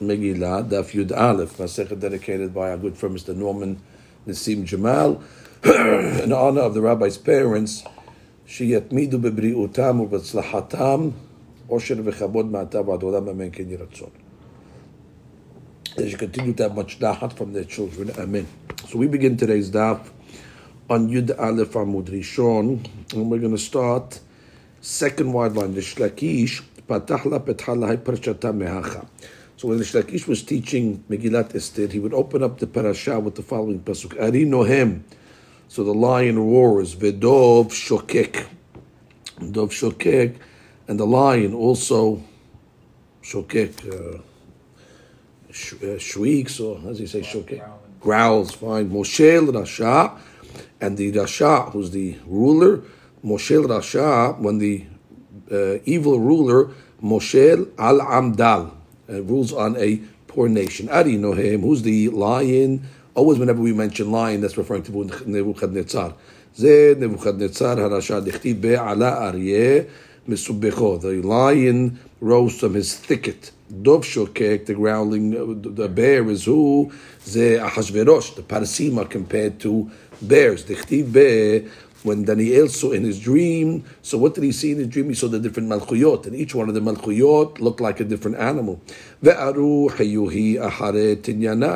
Megillah, Daf Yud Aleph, Masechet dedicated by our good friend Mr. Norman Nassim Jamal, in honor of the rabbi's parents, שיתמידו בבריאותם ובהצלחתם, אושר וכבוד Osher ועד עולם אמן כן יהי רצון. They should continue to have much dahat from their children. Amen. So we begin today's daf on Yud Aleph Amud Rishon, and we're going to start second wide line, Reish Lakish, פתח לה פתחה לה פרשתה mehacha. So when the Shlakish was teaching Megillat Esther, he would open up the parasha with the following pasuk: Ari Nohem. So the lion roars, Vedov Shokek, Dov Shokek, and the lion also Shokek. Uh, sh- uh, shrieks, or as he say shokek? Growls, fine. Moshe Rasha, and the Rasha, who's the ruler, Moshe Rasha, when the uh, evil ruler, Moshe Al Amdal, uh, rules on a poor nation. Ari Nohem, who's the lion? Always, whenever we mention lion, that's referring to Nebuchadnezzar. Nebuchadnezzar harasha dichti be'ala aryeh misubecho. The lion rose from his thicket. Dov shokek, the groundling, uh, the bear is who? Ze Ahashverosh, the parasima compared to bears. Dichti be when Daniel saw in his dream, so what did he see in his dream? He saw the different malchuyot, and each one of the malchuyot looked like a different animal. And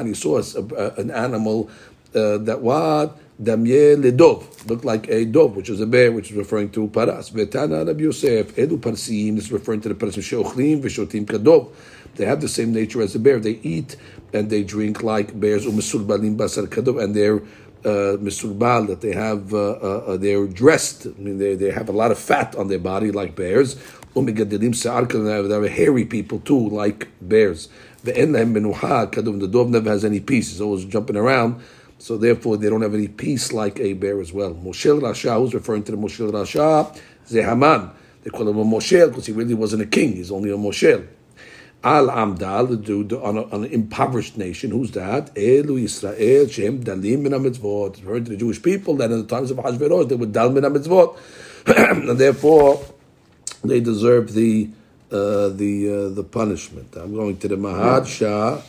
he saw a, an animal uh, that what? Damye ledov, looked like a dove, which is a bear, which is referring to paras. Vetana Rabbi Yosef, edu parsim, is referring to the person sheochlim v'shotim kadov. They have the same nature as a bear. They eat and they drink like bears. Umesurbalim basar kadov, and they're uh, misurbal that they have. Uh, uh, they're dressed. I mean, they, they have a lot of fat on their body like bears. Umegadilim se'ar kadov. They have hairy people too, like bears. Ve'en menuha kadov. The dove never has any peace. He's always jumping around. So therefore, they don't have any peace like a bear as well. Moshel Rasha, who's referring to the Moshel Rasha, Zehaman. They call him a Moshel because he really wasn't a king. He's only a Moshel. Al Amdal, the dude on, an impoverished nation. Who's that? Elu Yisrael, Shem Dalim Min HaMitzvot. Referring to the Jewish people that in the times of Hashverosh, they were Dal Min HaMitzvot. and therefore, they deserve the uh, the uh, the punishment. I'm going to the Maharsha.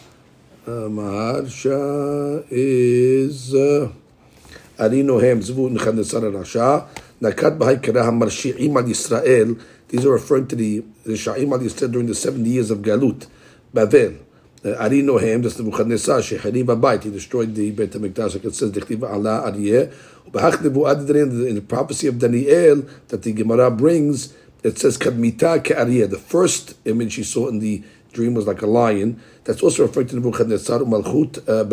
Uh, Maharsha is Ari Nohem Zvu Nechanesar Rasha Nakat B'Hai Kerah Marshi'im Al Yisrael. These are referring to the the Sha'im Al Yisrael during the seventy years of Galut, Bavel. Ari Nohem, that's the Nebuchadnezzar, Shechari Babayit, he destroyed the Beit HaMikdash, like it says, Dechtiv Allah Nebu'ad in the prophecy of Daniel that the Gemara brings, it says, Kadmita Ke'aryeh, the first image he saw in the dream was like a lion. That's also referring to the Nebuchadnezzar, Malchut uh,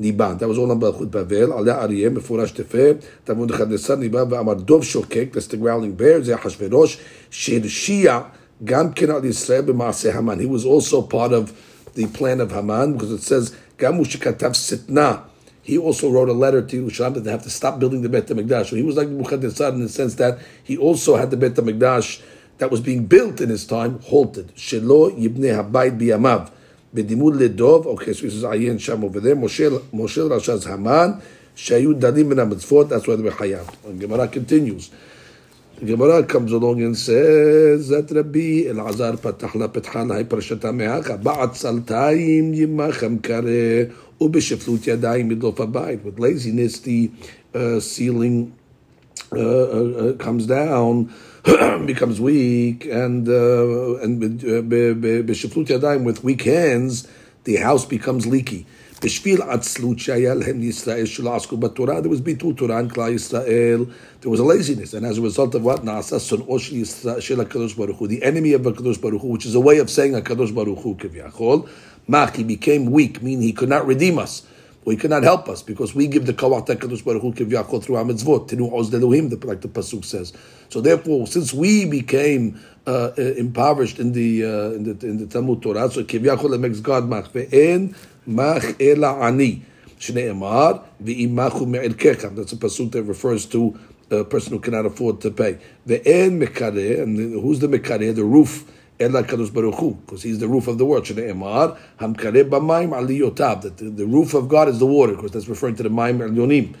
Niban. That was all on Malchut Bavel. Ala Ariyeh, Mefurash Tefer, that Nebuchadnezzar, Niban, Ve'amar Dov Shokek, that's the growling bear, Zeh Hashverosh, Shir Shia, Gam Kenal Yisrael B'Maaseh Haman. He was also part of the plan of Haman, because it says, Ushikatav Sitna. He also wrote a letter to Yerushalayim that they have to stop building the Beit HaMikdash. So he was like Nebuchadnezzar in the sense that he also had the Beit HaMikdash that was being built in his time halted. Shelo yibnei habayit biyamav. This is ayin sham over there. Moshe Moshe Rasha's Haman. Shayu dalim min mitzvot. That's hayav. And Gemara continues. Gemara comes along and says that Elazar patach la petcha la parashata me'acha ba'at saltayim yimachem kare ubesheflut yadayim midlof habayit. With laziness, the uh, ceiling uh, uh, comes down. becomes weak, and uh, and b'shiflut yadayim with weak hands, the house becomes leaky. There was bitul Torah in Klal Yisrael. There was a laziness, and as a result of what the enemy of Hakadosh Baruch Hu, which is a way of saying Hakadosh Baruch Hu kivyachol. Mach he became weak, meaning he could not redeem us. He cannot help us because we give the kawach Kadosh Baruch Hu kivyachol through our mitzvot. Tinu oz Elohim, like the pasuk says. So therefore, since we became uh, uh, impoverished in the uh, in the in the Talmud Torah, so kivyachol it makes God mach ve'en mach ela ani shneimar ve'imachu me'elkecha. That's a pasuk that refers to a person who cannot afford to pay. the Ve'en mekareh, and who's the mekareh? The roof. Ela Kadosh Baruch Hu, because He's the roof of the world. Shneimar hamkareh b'mayim aliyotav. That the, the roof of God is the water, because that's referring to the mayim elyonim.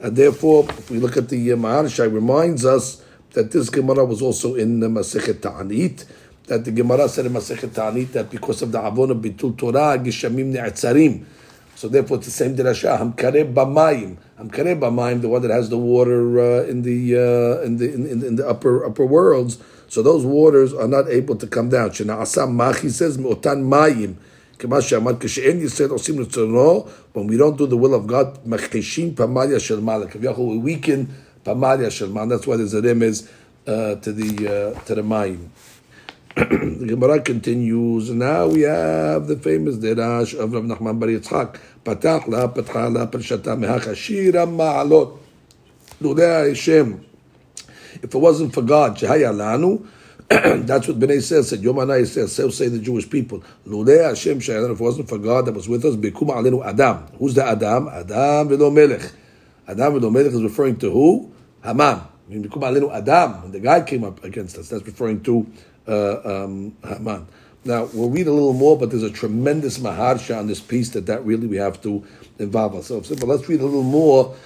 And therefore, if we look at the uh, Maharshai, reminds us that this Gemara was also in the Masechet Ta'anit, that the Gemara said in Masechet Ta'anit that because of the Avon of Bitul Torah, Gishamim Ne'atzarim. So therefore, it's the same dirasha. Hamkareh b'mayim. Hamkareh b'mayim, the one that has the water uh, in the uh, in the in, in, the upper upper worlds. So those waters are not able to come down. Shana Asam Machi says, me'otan mayim. When we don't do the will of God, macheshim pamalia shel malak. We weaken pamalia shel malak. That's why there's a remez uh, to the uh, to the mayim. the Gemara continues. Now we have the famous derash of Rav Nachman Bar Yitzchak. Patach la patcha la pershata mehach ashira ma'alot. Lulei Hashem. If it wasn't for God, that's what Bnei Yisrael said. Yom Ana Yisrael, so say the Jewish people. Lulei Hashem if it wasn't for God that was with us, Bikum Alinu Adam. Who's the Adam? Adam Velo Melech. Adam Velo Melech is referring to who? Haman. Bikum Alinu Adam. The guy came up against us, that's referring to uh, um, Haman. Now, we'll read a little more, but there's a tremendous maharsha on this piece that, that really we have to involve ourselves in. But let's read a little more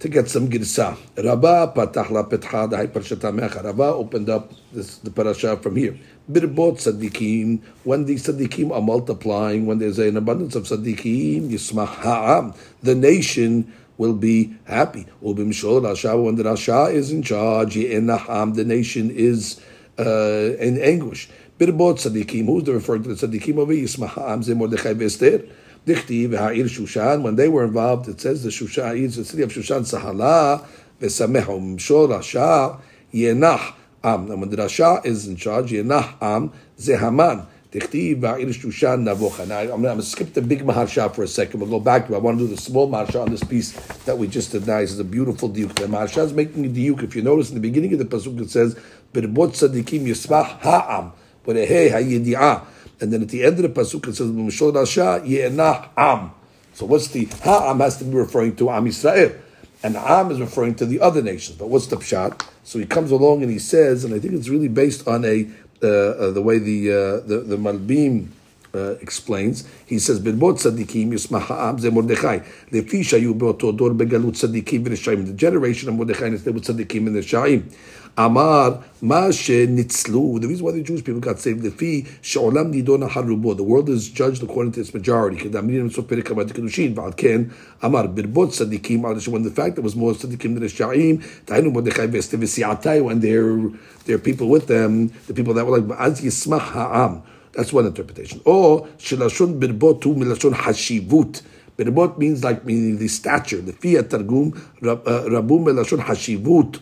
to get some girsa. Rabba patach la petcha mecha. Rabba opened up this, the parasha from here. Birbot tzaddikim, when the tzaddikim are multiplying, when there's an abundance of tzaddikim, yismach ha'am, the nation will be happy. Ubimshol rasha, when the rasha is in charge, the nation is uh, in anguish. Birbot tzaddikim. Who's the referring to the tzaddikim over Yismach Amze Mordechai Vester? Dichti v'ha'ir Shushan. When they were involved, it says the Shushan, the city of Shushan, Sahala v'samehom Rasha yenach am. And when the Rasha is in charge, yenach am zehaman. Dichti v'ha'ir Shushan navocha. Now I'm going to skip the big maharsha for a second. We'll go back to. It. I want to do the small maharsha on this piece that we just did. Nice, it's a beautiful diuk. The maharsha is making a diuk. If you notice in the beginning of the pasuk, it says birbot tzaddikim yismach ha'am a hey hayidi'ah. And then at the end of the pasuk it says Rasha Am. So what's the Ha'am has to be referring to Am Yisrael. And Am is referring to the other nations. But what's the pshat? So he comes along and he says, and I think it's really based on a uh, uh, the way the uh, the, the Malbim uh, explains. He says, "Birbot tzaddikim yismach ha'am ze Mordechai lefi shayu beoto dor begalut tzaddikim v'neshayim." The generation of Mordechai is with tzaddikim and neshayim. Amar Mashe Nitzlu. The reason why the Jewish people got saved, the fee Sha'olam Nidona Harubo. The world is judged according to its majority. Kedaminim So Perikamat Kedushin. Valken Amar Birbot Sadikim. When the fact there was more Sadikim than the Sha'im, Tainu Mordechai Veste V'Siatai. When they're they're people with them, the people that were like Yismach Ha'am. That's one interpretation. Or Shilashon Birbot Tu Milashon Hashivut. Birbot means like meaning the stature. The Fiat Targum Rabu Melashon Hashivut.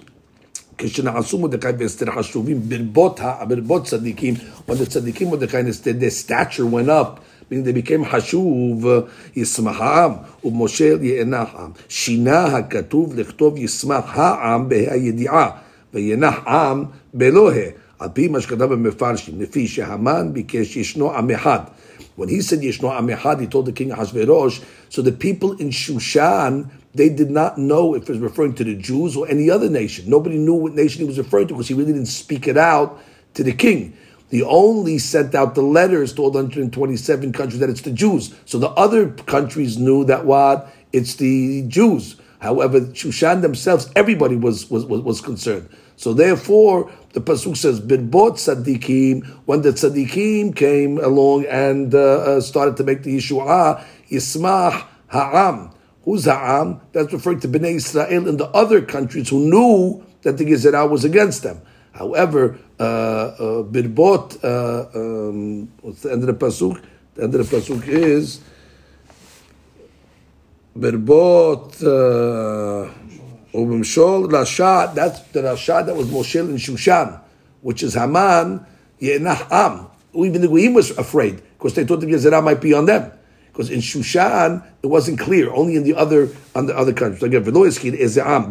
כשנעשו מרדכי ואסתר חשובים ברבות, ברבות צדיקים, when the צדיקים מרדכי ואסתר, their stature went up, meaning they became חשוב, ישמח העם, ומשה ינח עם. שינה הכתוב לכתוב ישמח העם בהידיעה, וינח עם בלוה, על פי מה שכתב במפרשים, לפי שהמן ביקש ישנו עם אחד. When he said Yeshno Amehad, he told the king Ahasuerus, so the people in Shushan they did not know if it was referring to the Jews or any other nation. Nobody knew what nation he was referring to because he really didn't speak it out to the king. He only sent out the letters to all the 127 countries that it's the Jews. So the other countries knew that what? It's the Jews. However, Shushan themselves, everybody was, was, was, was concerned. So therefore, the Pasuk says, Birbot Tzadikim, when the Tzadikim came along and uh, uh, started to make the Yeshua, Yismach Ha'am, Who's Ha'am? That's referring to Bnei Israel and the other countries who knew that the Gezerah was against them. However, uh, uh, Birbot, uh, um, what's the end of the Pasuk? The end of the Pasuk is Birbot, uh, Ubimshol, Rasha, that's the Rasha that was Moshe in Shushan, which is Haman, Yenah Am. Even the Goyim was afraid because they thought the Gezerah might be on them because in Shushan it wasn't clear. Only in the other on the other countries. Again, Shushan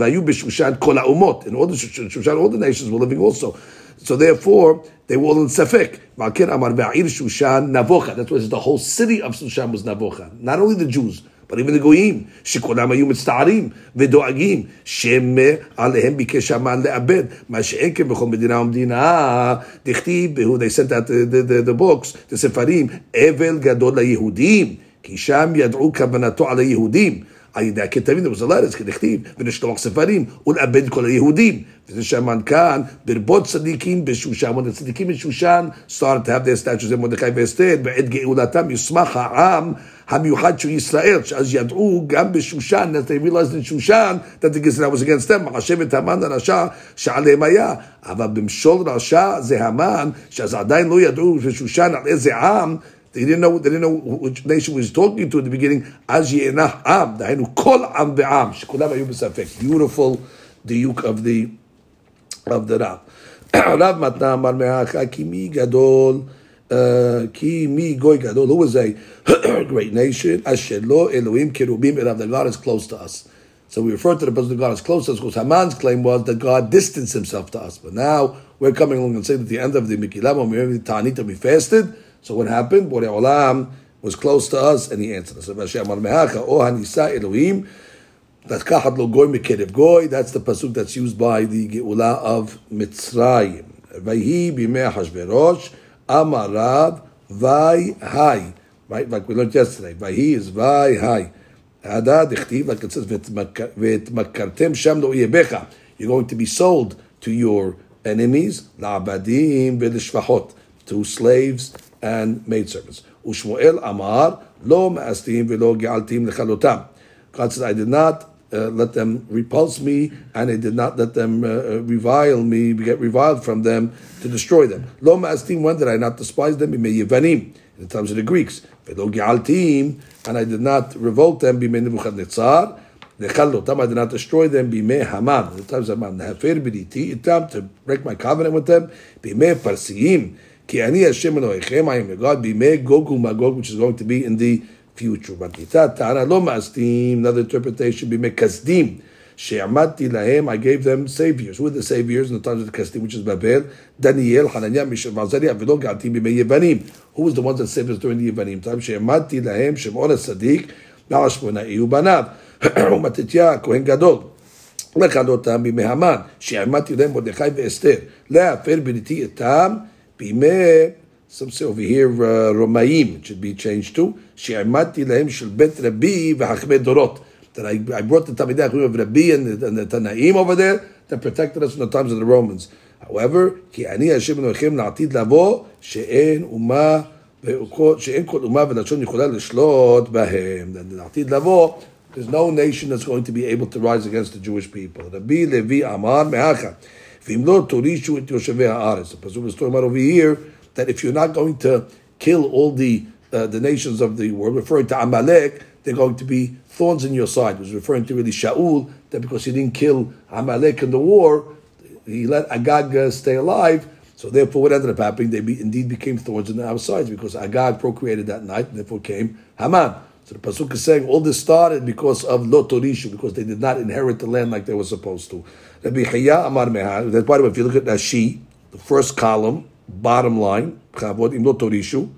In all the Shushan, all the nations were living also. So therefore, they were all in Safek. Shushan Navocha. That's why the whole city of Shushan was Navocha. Not only the Jews. The goyim, שכולם היו מצטערים ודואגים, שעליהם ביקש המן לאבד, מה שאין כן בכל מדינה ומדינה, דכתיב, they sent out the, the, the, the books, the ספרים, אבל גדול ליהודים. כי שם ידעו כוונתו על היהודים. על ידי הכתבים, letters, כדכתיב, ונשלוח ספרים, ולאבד כל היהודים. וזה שאמן כאן, ברבות צדיקים בשושן, the צדיקים בשושן have their statues in מרדכי ואסתר, בעת גאולתם יוסמך העם המיוחד של ישראל, שאז ידעו גם בשושן, that they realized in שושן, that the גזרה was against them, מחשבת המן הרשע שעליהם היה, אבל במשול רשע זה המן, שאז עדיין לא ידעו בשושן על איזה עם, They didn't know. They didn't know which nation was talking to at the beginning. As yenach am, Beautiful diuk of the of the rab. Rav Matna Amar Me'acha ki mi gadol uh, ki mi goy gadol. Who was a great nation? Asher lo Elohim kirubim elav. God is close to us. So we refer to the person of God as close to us because Haman's claim was that God distanced himself to us. But now we're coming along and saying at the end of the Mikilama, we have the Ta'anita, we fasted so what happened? Borei Olam was close to us and he answered us. O oh, Hanisa Elohim, that's the pasuk that's used by the Geula of Mitzrayim. Vayhi Hashverosh, Amarav. Right, like we learned yesterday. Vayhi is Vai Hai. Ada like it says, V'etmakartem lo yebecha. You're going to be sold to your enemies, la'abadim v'lishvachot, to slaves and maidservants. Ushmuel Amar, Lo ma'astim velo ge'altim lechalotam. God said, I did not uh, let them repulse me, and I did not let them uh, uh revile me, get reviled from them to destroy them. Lo ma'astim, when did I not despise them? B'mei Yevanim, in the times of the Greeks. Velo ge'altim, and I did not revolt them, b'mei Nebuchadnezzar. Lechalotam, I did not destroy them, b'mei Haman. In the times of Haman, nehafer b'diti itam, to break my covenant with them, b'mei Parsiyim, כי אני השם אלוהיכם, I am your God, בימי גוג ומגוג, which is going to be in the future. בגיטה טענה לא מעשתים, another interpretation, בימי כסדים, שעמדתי להם, I gave them saviors. Who are the saviors? נתן את הכסדים, which is בבל, דניאל, חנניה, מישל ועזריה, ולא געתי בימי יוונים. Who was the ones that saved us during the יוונים? time שעמדתי להם, שמעון הצדיק, בעל שמונאי ובניו, ומתתיה, כהן גדול. לכלותם בימי המן, שעמדתי להם מרדכי ואסתר, לא להפר בניתי איתם בימי, some say over here, uh, רומאים, it should be changed to, שהעמדתי להם של בית רבי וחכמי דורות. That I, I brought the Talmidei of Rabbi and the, and the Tanaim over there that protected us from the times of the Romans. However, כי אני השם אלוהיכם לעתיד לבוא, שאין אומה שאין כל אומה ולשון יכולה לשלוט בהם. לעתיד לבוא, there's no nation that's going to be able to rise against the Jewish people. רבי לוי אמר מאחה. V'im lo torishu et yoshevei ha'aretz. The pasuk is talking about over here that if you're not going to kill all the uh, the nations of the world, referring to Amalek, they're going to be thorns in your side. It was referring to really Shaul that because he didn't kill Amalek in the war, he let Agag uh, stay alive. So therefore, what ended up happening? They be, indeed became thorns in our sides because Agag procreated that night, and therefore came Haman. So the pasuk is saying all this started because of Lotorishu, because they did not inherit the land like they were supposed to. Rabbi Chaya Amar by the way, if you look at Rashi, the first column, bottom line, Chavod Im Lo Torishu.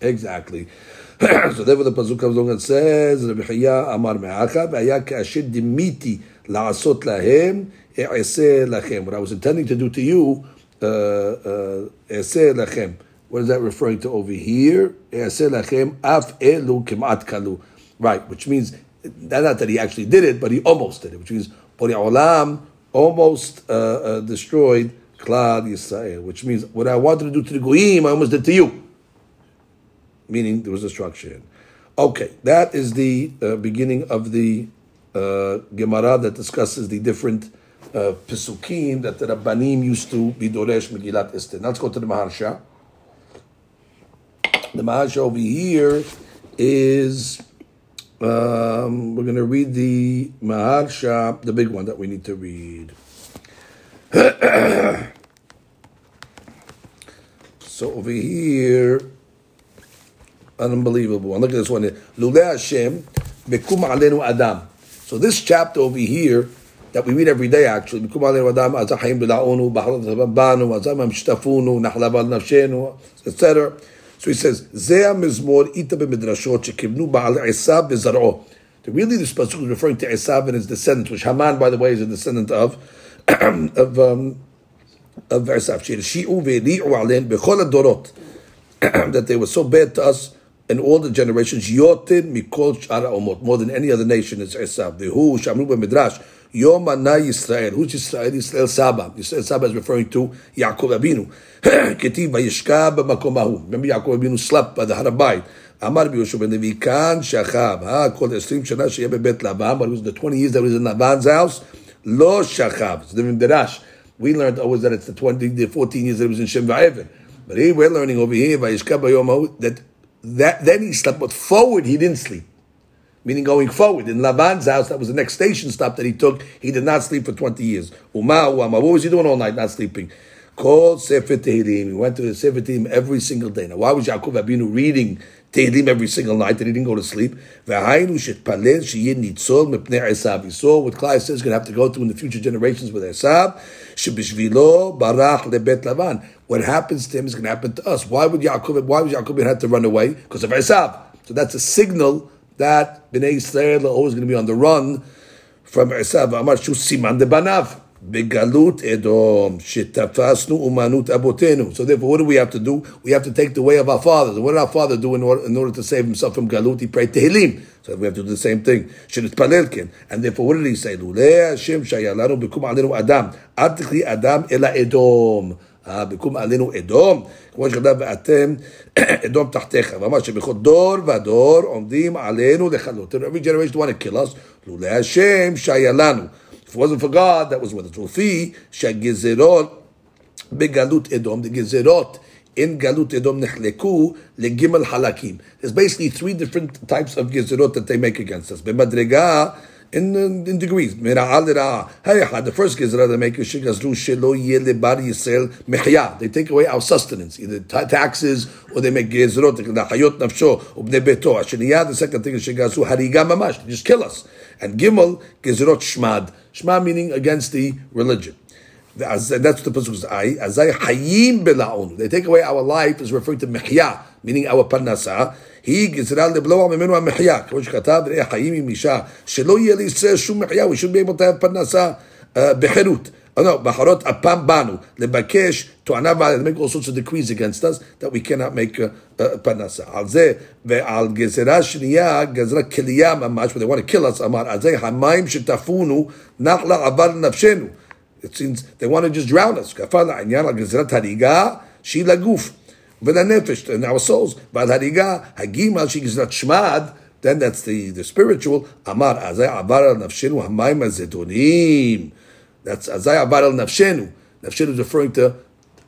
Exactly. so therefore the pasuk comes along and says, Rabbi Chaya Amar Me'acha, והיה כאשר דמיתי la'asot lahem, E'aseh לכם. What I was intending to do to you, E'aseh uh, Uh, what is that referring to over here? Right, which means not that he actually did it, but he almost did it, which means Bori Olam almost uh, uh, destroyed Klal Yisrael, which means what I wanted to do to the Goyim, I almost did to you. Meaning there was destruction. Okay, that is the uh, beginning of the uh, Gemara that discusses the different uh, Pesukim that the Rabbanim used to be Doresh Megillat Esther. Now let's go to the Maharsha. The Maharsha over here is um, we're going to read the Maharsha, the big one that we need to read. so over here, unbelievable. And look at this one. Lule Hashem, Alenu Adam. So this chapter over here that we read every day actually, Alenu Adam, Bila'onu, Banu, Shtafunu, Nafshenu, etc. So he says, Zeh mizmor ita b'midrashot shekivnu ba'al Esav b'zar'o. Really, this pasuk is referring to Esav and his descendants, which Haman, by the way, is a descendant of of um, of Esav. Ve'li'u b'chol adorot that they were so bad to us in all the generations, Yotin Mikol Shara Omot, more than any other nation is Esav. The Shamru Midrash, Yom Ana Yisrael. Who's Yisrael? Yisrael Saba. Yisrael Saba is referring to Yaakov Abinu. Ketiv Vayishka B'makom Remember Yaakov Abinu slept by the Harabayit. Amar B'Yoshu ben Levi Kan Shachav. Ha, called Esrim Shana Sheyeh Bebet Lavan, but it was the 20 years that was in Lavan's house. Lo Shachav. It's the Midrash. We learned always that it's the 20, the 14 years that it was in Shem Va'ever. But here we're learning over here, Vayishka B'Yom that that then he slept, but forward he didn't sleep. Meaning going forward. In Laban's house, that was the next station stop that he took. He did not sleep for 20 years. Uma, what was he doing all night, not sleeping? Called Sefer Tehillim. He went to the Sefer Tehillim every single day. Now, why was Yaakov Abinu reading Tehillim every single night that he didn't go to sleep? He saw what Klai says is going to have to go through in the future generations with Esav. lebet. What happens to him is going to happen to us. Why would Yaakov, why would Yaakov have to run away? Because of Esav. So that's a signal that Bnei Israel are always going to be on the run from Esav. Amar Shu Siman de Banav. Begalut Edom, Shetafasnu Umanut Abotenu. So therefore, what do we have to do? We have to take the way of our fathers. What did our father do in order, in order to save himself from Galut? He prayed Tehillim. So we have to do the same thing. Shenitpalelkin. And therefore, what did he say? Luleh Hashem Shayalanu Bikum Alenu Adam. Atikli Adam Ela Edom. בקום עלינו אדום, כמו שכתב ואתם אדום תחתיך, ואמר שבכל דור ודור עומדים עלינו לכלות. Every generation want to kill us, לולא השם שהיה לנו. If it wasn't for God, that was with us. לפי שהגזרות בגלות אדום, גזרות in Galut Edom נחלקו לגימל חלקים. There's basically three different types of גזרות that they make against us. במדרגה in, in degrees. The first gizra they make yisrael. They take away our sustenance, either taxes or they make gizrot hayot nafsho. The second thing is shigazru hariga mamash. They just kill us. And gimel gizrot shmad. Shmad meaning against the religion. That's the pasuk is. Azay hayim. They take away our life is referring to mechya, meaning our parnasa. היא גזרה לבלוע ממנו המחיה, כמו שכתב, ראה חיים עם אישה, שלא יהיה לישראל שום מחיה, ושום בהמותיו פרנסה בחירות. Oh no, Maharot apam banu lebakesh to anava make all sorts of decrees against us that we cannot make uh, uh, panasa. Al ze ve'al gezerah shniya gezerah kiliya mamash, but they want to kill us. Amar al ze hamayim shetafunu nachla avar nafshenu. It seems they want to just drown us. Kafala anyan al gezerah tariga shi laguf. V'lanefesh, and our souls. But hariga, hagimal, not shmad, then that's the, the spiritual. Amar, azay abar al nafshenu hamayim zetonim. That's azay abar al nafshenu. Nafshenu is referring to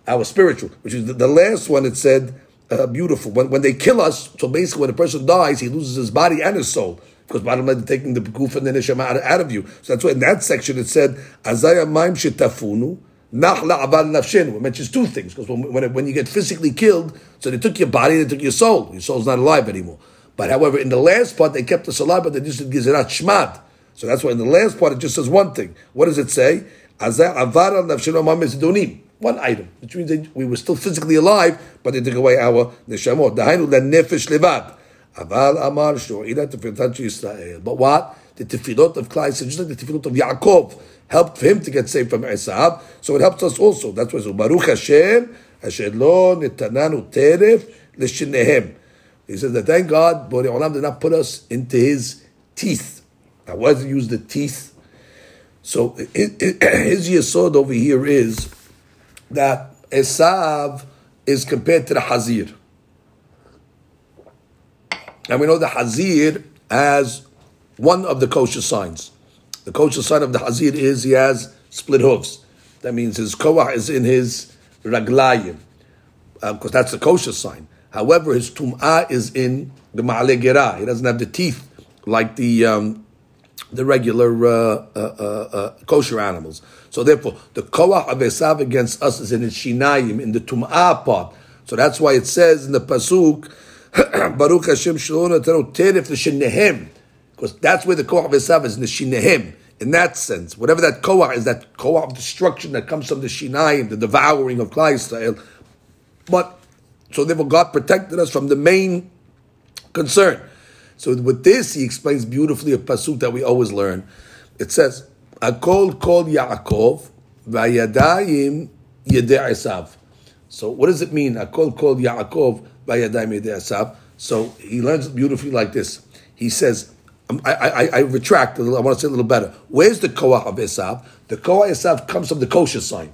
our spiritual, which is the, the last one it said, uh, beautiful. When, when they kill us, so basically when a person dies, he loses his body and his soul. Because bottom line, they're taking the goof and the neshama out, of you. So that's why in that section it said, Azaya maim shetafunu, Nachla abal nafshenu. It mentions two things because when, when, when, you get physically killed, so they took your body, they took your soul. Your soul's not alive anymore. But however, in the last part, they kept us alive, but they just did gizerat shmad. So that's why in the last part it just says one thing. What does it say? One item, which means that we were still physically alive, but they took away our neshamot. But what? The tefillot of Klai, just like the tefillot of Yaakov helped for him to get saved from Esav, so it helps us also. That's why so Baruch Hashem, Asher lo nitananu teref l'shinehem. He says that thank God, Borei Olam did not put us into his teeth. Now, why does he use the teeth? So his yesod over here is that Esav is compared to the Hazir. And we know the Hazir as one of the kosher signs. The kosher sign of the Hazir is he has split hooves. That means his koah is in his raglayim, because uh, that's the kosher sign. However, his tum'ah is in the ma'ale He doesn't have the teeth like the um, the regular uh, uh, uh, uh kosher animals. So therefore, the koah of Esav against us is in his shinayim, in the tum'ah part. So that's why it says in the pasuk, Baruch Hashem Shalom Teref L'Shinehem because that's where the koach of Esav is nishinehem. In that sense, whatever that koach is, that koach of destruction that comes from the shinayim, the devouring of Klai Israel. But so therefore, God protected us from the main concern. So with this, he explains beautifully a pasuk that we always learn. It says, "Akol kol Yaakov vayadayim yedei Esav." So what does it mean? Akol kol Yaakov vayadayim yedei Esav. So he learns beautifully like this. He says, I, I, I retract, I want to say a little better. Where's the koach of Esav? The koach Esav comes from the kosher sign.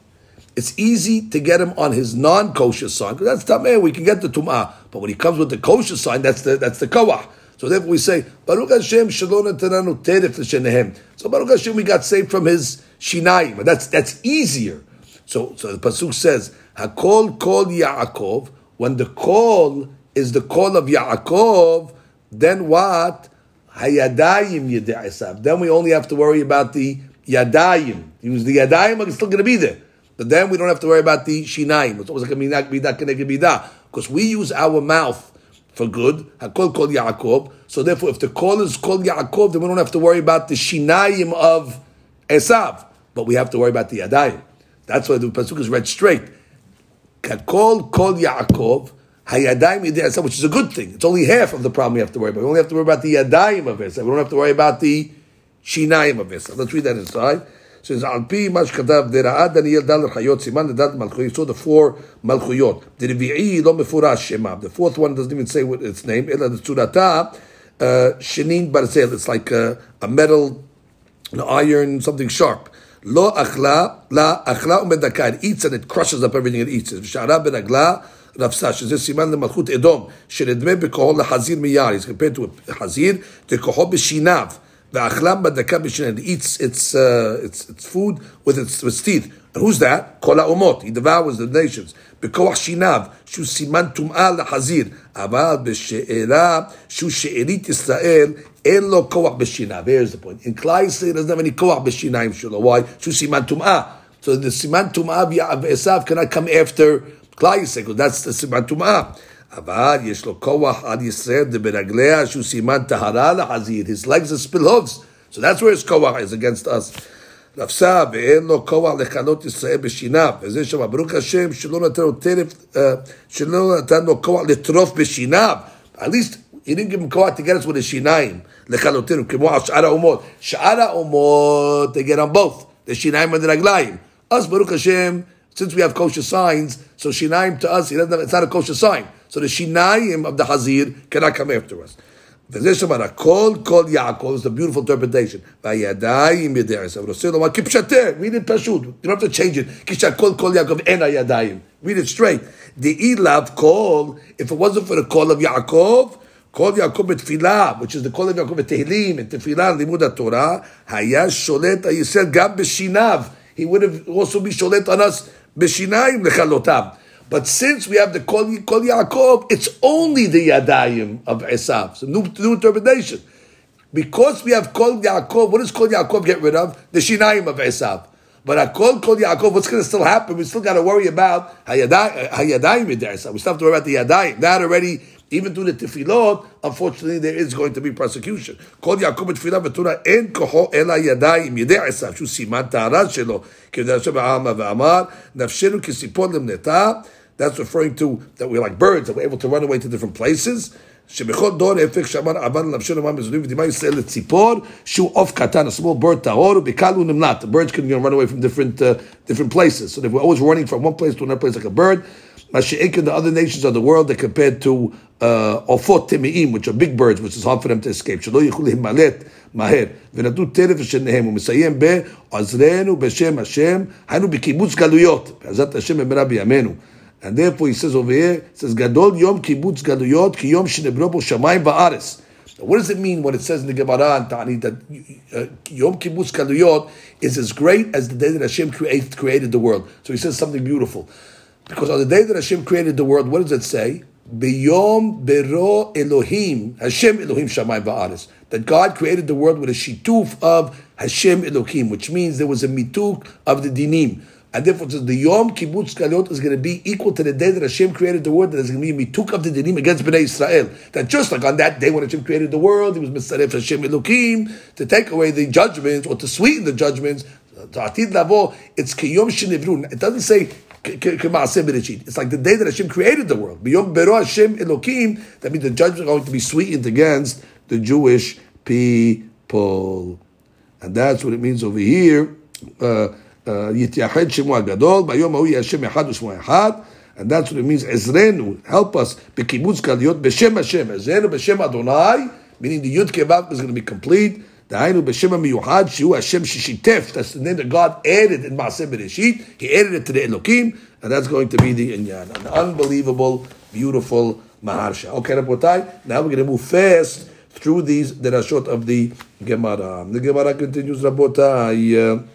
It's easy to get him on his non-kosher sign because that's tameh. We can get the tumah, but when he comes with the kosher sign, that's the that's the koach. So therefore we say Baruch Hashem Shalom Tananu Teref L'Shenehem. So Baruch Hashem we got saved from his shinayim. That's that's easier. So so the pasuk says Hakol Kol Yaakov. When the call is the call of Yaakov, then what? Hayadayim Then we only have to worry about the Yadayim. Use the Yadayim, it's still going to be there. But then we don't have to worry about the Shinaim. It's almost like a Midah Midah Because we use our mouth for good. Hakol called Yaakov. So therefore, if the call is called Yaakov, then we don't have to worry about the Shinaim of Esav. But we have to worry about the Yadayim. That's why the Pasuk is read straight. Hakol called Yaakov. Hayadayim yidei which is a good thing. It's only half of the problem we have to worry about. We only have to worry about the yadayim of asa. We don't have to worry about the shinayim of asa. Let's read that inside. It says al pi mashkadav dera'a Daniel dal chayot siman ledat malchuyot. So the four malchuyot. The revi'i lo mefurash shemam. The fourth one doesn't even say what its name. Ela the Tzurata uh, shinin barzel. It's like a, a metal, an iron, something sharp. Lo achla la achla umedakai. It eats and it crushes up everything it eats. V'shara benagla. ברגלה רפסה, שזה סימן למלכות אדום, שנדמה בכוחו לחזיר מיער. He's compared to חזיר, וכוחו בשיניו. Ve'achlam badaka b'shin. It eats its, uh, its, its food with its, with its teeth. And who's that? Kol ha'omot. He devours the nations. בכוח שיניו, שהוא סימן טומאה לחזיר, אבל בשאלה שהוא שארית ישראל, אין לו כוח בשיניו. Here's the point. In Klai Yisrael doesn't have any כוח בשיניים שלו. Why? שהוא סימן טומאה. So the סימן טומאה ועשיו cannot come after Klai Yisrael, that's the סימן טומאה. אבל יש לו כוח על ישראל ברגליה שהוא סימן טהרה לחזיר. His legs are spill hooves. So that's where his כוח is against us. נפסה ואין לו כוח לכלות ישראל בשיניו. וזה שם, ברוך השם שלא נתן לו טרף, שלא נתן לו כוח לטרוף בשיניו. At least he didn't give him כוח to get us with השיניים, לכלותנו, כמו על שאר האומות. שאר האומות, they get on both. the שיניים and us, ברוך השם, since we have kosher signs, so shinaim to us, have, it's not a kosher sign. So the shinaim of the hazir cannot come after us. Kol kol Yaakov is a beautiful interpretation. We did pashut. You don't have to change it. Kisha kol kol Yaakov ena yadayim. Read it straight. The ilav kol. If it wasn't for the call of Yaakov, call Yaakov betfilah, which is the call of Yaakov betehillim and tefillah limud Torah, haya sholet said gam b'shinav. He would have also be sholet on us B'shinayim. But since we have the Kol, Kol Yaakov, it's only the Yadayim of Esav. So new, new interpretation. Because we have Kol Yaakov, what does Kol Yaakov get rid of? The Shinayim of Esav. But I called Kol Yaakov, what's going to still happen? We still got to worry about Hayadayim in Esav. We still have to worry about the Yadayim. That already even through the Tefillot, unfortunately, there is going to be persecution. Kol Yaakov בתפילה ותורה אין כוחו אלא ידיים, ידי עשיו, שהוא סימן טהרה שלו, כדאי השם העם ואמר, נפשנו כסיפור למנתה, that's referring to that we're like birds, that we're able to run away to different places. שבכל דור הפק שאמר עבדנו נפשנו מה מזונים ודימה ישראל לציפור שהוא עוף קטן, a small bird טהור ובקל הוא נמלט. The birds can you know, run away from different, uh, different places. So they were always running from one place to another place like a bird. Mashiach the other nations of the world, they're compared to עופות uh, טמאים, which are big birds, which is hard for them to escape. שלא יוכלו להימלט מהר. ונתנו טרף לשניהם. הוא מסיים בעזרנו בשם השם, היינו בקיבוץ גלויות. בעזרת השם במהרה בימינו. And therefore he says over here, it says, Gadol Yom Kibbutz Galuyot Ki Yom Shinebro Shamayim Ba'aris. What does it mean when it says in the Gemara and Ta'ani that uh, Yom Kibbutz Galuyot is as great as the day that Hashem created, created the world? So he says something beautiful. Because on the day that Hashem created the world, what does it say? Biyom Bero Elohim, Hashem Elohim Shamayim Ba'aris. That God created the world with a shituf of Hashem Elohim, which means there was a mituk of the dinim. And therefore, the Yom Kibbutz Galiot is going to be equal to the day that Hashem created the world. That is going to be mituk of the dinim against Bnei Israel. That just like on that day when Hashem created the world, He was mitzaref Hashem Elokim to take away the judgments or to sweeten the judgments. It's Kiyom Shinivru. It doesn't say it's like the day that Hashem created the world. That means the judgment is going to be sweetened against the Jewish people, and that's what it means over here. Uh, uh, Yityahed Shemu Agadol. Bayom Hahu Hashem Echad Ushmu Echad. And that's what it means. Ezrenu, help us. Bekibutz Kaliot Beshem Hashem. Ezrenu Beshem Adonai. Meaning the Yud Kevav is going to be complete. That's the name that God added in Maaseh Bereshit. He added it to the Elokim, and that's going to be the inyan. An unbelievable, beautiful maharsha. Okay, Rabotai. Now we're going to move fast through these derashot of the Gemara. The Gemara continues, Rabotai.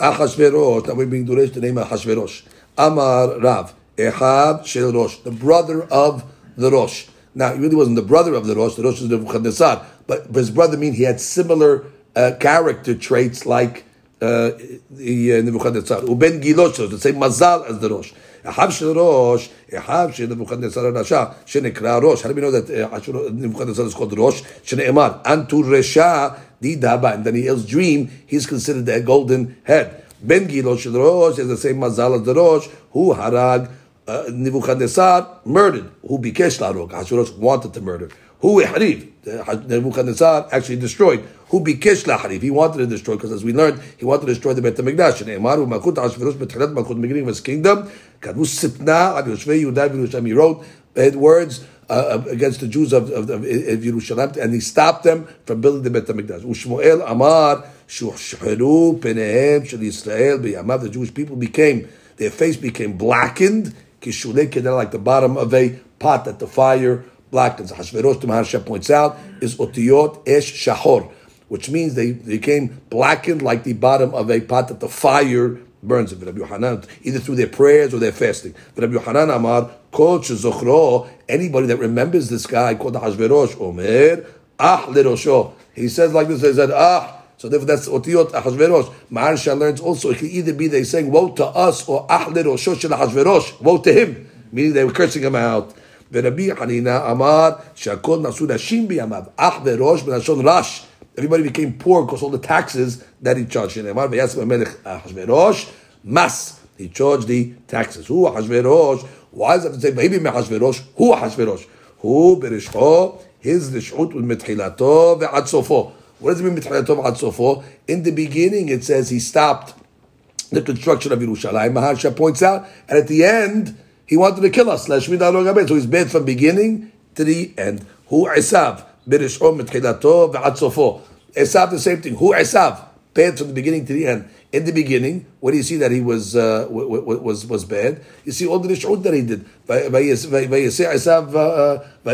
Achashverosh, now we're being Duresh the name Achashverosh. Amar Rav, Ehab Shel Rosh, the brother of the Rosh. Now, he really wasn't the brother of the Rosh, the Rosh is Nebuchadnezzar, but his brother mean he had similar uh, character traits like uh, the uh, Nebuchadnezzar. Uben Gilosh, the same mazal as the Rosh. Ahab Shel Rosh, Ahab Shel Nebuchadnezzar Rasha, Shenekra Rosh. How do we know that uh, Nebuchadnezzar is called Rosh? Shene'emar, Antur Resha, Di Daba, and Daniel's dream, he's considered the golden head. Ben Gilosh Shel Rosh is the same mazal as the Rosh, who harag uh, Nebuchadnezzar murdered. Who bikesh larog? Hashverosh wanted to murder. Who ihriv? Nebuchadnezzar actually destroyed. Who bikesh lahariv? He wanted to destroy because, as we learned, he wanted to destroy the Bet Hamikdash. And Emaru Malchut Hashverosh betchilat Malchut beginning of his kingdom. Kadvu sitna ad Yoshvei Yudah v'Yerushalayim. He wrote bad words. Uh, against the Jews of, of, of, of Yerushalayim, and he stopped them from building the Bet Hamikdash. Ushmuel Amar Shuhsheru Penehem Shel Yisrael B'Yamav. The Jewish people became their face became blackened they're like the bottom of a pot that the fire blackens. Hashverosh, the Maharsha points out, is otiyot esh shahor, which means they became blackened like the bottom of a pot that the fire burns. Rabbi Yohanan, either through their prayers or their fasting. Rabbi Yohanan Amar, kol shezochro, anybody that remembers this guy called Hashverosh, Omer, ah lerosho. He says like this, he said, ah, so therefore, that's otiyot Ahashverosh. Maharsha learns also it can either be they saying woe to us or Ahle Rosho shel Ahashverosh, woe to him, meaning they were cursing him out. ורבי חנינא אמר שהכל נשאו נשים בימיו, אח וראש בלשון רש. Everybody became poor because all the taxes that he charged. שנאמר ויעש במלך אחשוורוש מס. He charged the taxes. הוא אחשוורוש. Why does it have to say ויהי מאחשוורוש? הוא אחשוורוש. הוא ברשעו, his רשעות מתחילתו ועד סופו. What does it mean? In the beginning, it says he stopped the construction of Yerushalayim. Maharsha points out, and at the end, he wanted to kill us. So he's bad from beginning to the end. Who Esav? Esav the same thing. Who Esav? Bad from the beginning to the end. In the beginning, what do you see that he was uh, was was bad? You see all the rishut that he did. By esav uh, uh,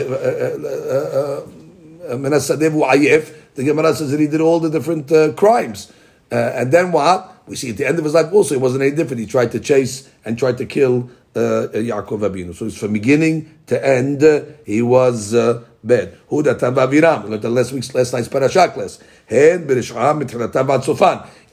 uh, menasadev ayef the Gemara says that he did all the different uh, crimes. Uh, and then what? We see at the end of his life also, it wasn't any different. He tried to chase and tried to kill uh, Yaakov Abinu. So it's from beginning to end, uh, he was uh, bad. Huda Tavaviram. Learned the last week's last night's parasha class. In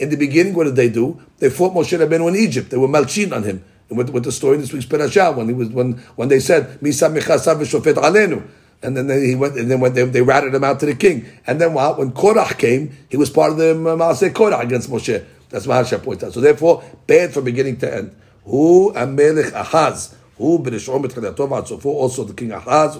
the beginning, what did they do? They fought Moshe Rabbeinu in Egypt. They were malchin on him. And with, with the story in this week's parasha, when he was when when they said Misa Mechasa Alenu. And then he went, and then when they, they ratted him out to the king. And then what? When Korach came, he was part of the um, um, Maaseh Korach against Moshe. That's what Harsha points out. So therefore, bad from beginning to end. Who Amelech Ahaz. Who Bereshom Betchilatov Atzofo. Also the king Ahaz,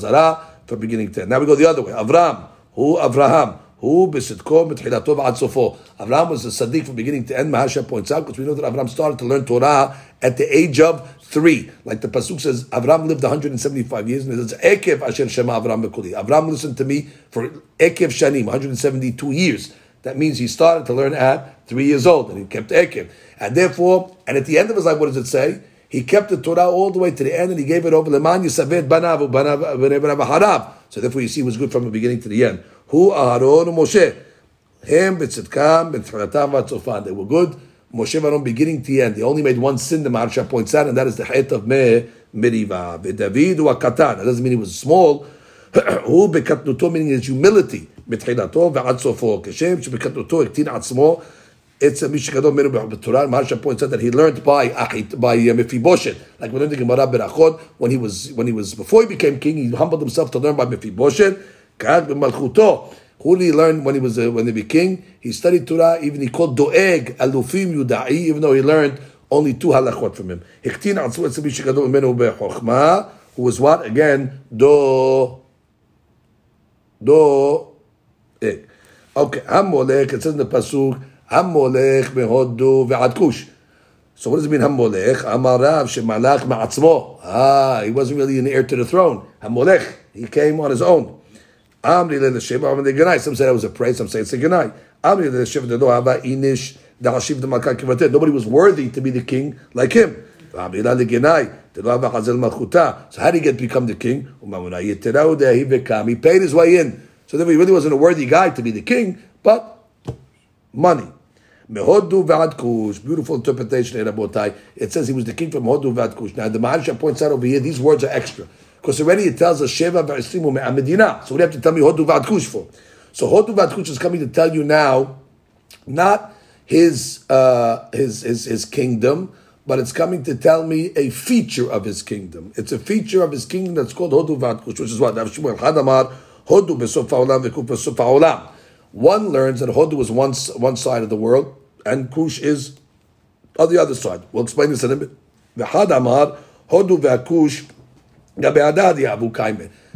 Zara, from beginning to end. Now we go the other way. Avram. Who Avraham. Who Besitko Betchilatov Atzofo. Avram was a Sadiq from beginning to end. Maharsha points out because we know that Avram started to learn Torah at the age of three. Like the pasuk says, Avram lived 175 years, and it says, Ekev Asher Shema Avram Bekuli. Avram listened to me for Ekev Shanim, 172 years. That means he started to learn at three years old, and he kept Ekev. And therefore, and at the end of his life, what does it say? He kept the Torah all the way to the end, and he gave it over Leman Yisaved Banav uh, Banav Harav. So therefore, you see, it was good from the beginning to the end. Who Aaron Moshe? Him, B'Tzidkam, B'Tzidkatam, V'Tzofan. They were good Moshe Varon beginning to end. They only made one sin, the Maharsha points out, and that is the height of Me Meriva. David wa katan. That doesn't mean he was small. Who bekatnuto meaning his humility. מתחילתו ועד סופו. כשם שבקטנותו הקטין עצמו it's a Mishkadon Menu Torah. Maharsha points out that he learned by by uh, Mephibosheth. Like we learned in Gemara Berachot, when he was when he was before he became king, he humbled himself to learn by Mephibosheth. Kad b'malchuto. Who did he learn when he was uh, when he became king? He studied Torah. Even he called Doeg Alufim Yudai, even though he learned only two halachot from him. Who was what again? Do Do Eg. Okay, Hamolech. It says in the pasuk Hamolech beHodu ve'ad Kush. So what does it mean Hamolech? Amarav shemalach ma'atzmo. Ah, he wasn't really an heir to the throne. Hamolech. He came on his own. Amri le Neshem, Amri le Ganai. Some say it was a praise, some say it's a genai. Amri le Neshem, the Noava, Inish, the Hashiv, Malka, Kivatet. Nobody was worthy to be the king like him. Amri le Ganai. So how did he get become the king? He paid his way in. So then he really wasn't a worthy guy to be the king, but money. Mehodu v'ad Kush. Beautiful interpretation, Rabotai. It says he was the king from Hodu v'ad Kush. Now the Maharsha points out over here, these words are extra. Because already it tells us Sheva V'Esrimu Medina. So we have to tell me Hodu Vad Kush for. So Hodu Vad Kush is coming to tell you now, not his, uh, his, his, his kingdom, but it's coming to tell me a feature of his kingdom. It's a feature of his kingdom that's called Hodu Vadkush, which is what? Rav Shmuel Hadamar, Hodu Besof Ha'olam V'Kuf Besof. One learns that Hodu is one, one side of the world, and Kush is on the other side. We'll explain this in a bit. V'had amar, Hodu Kaime,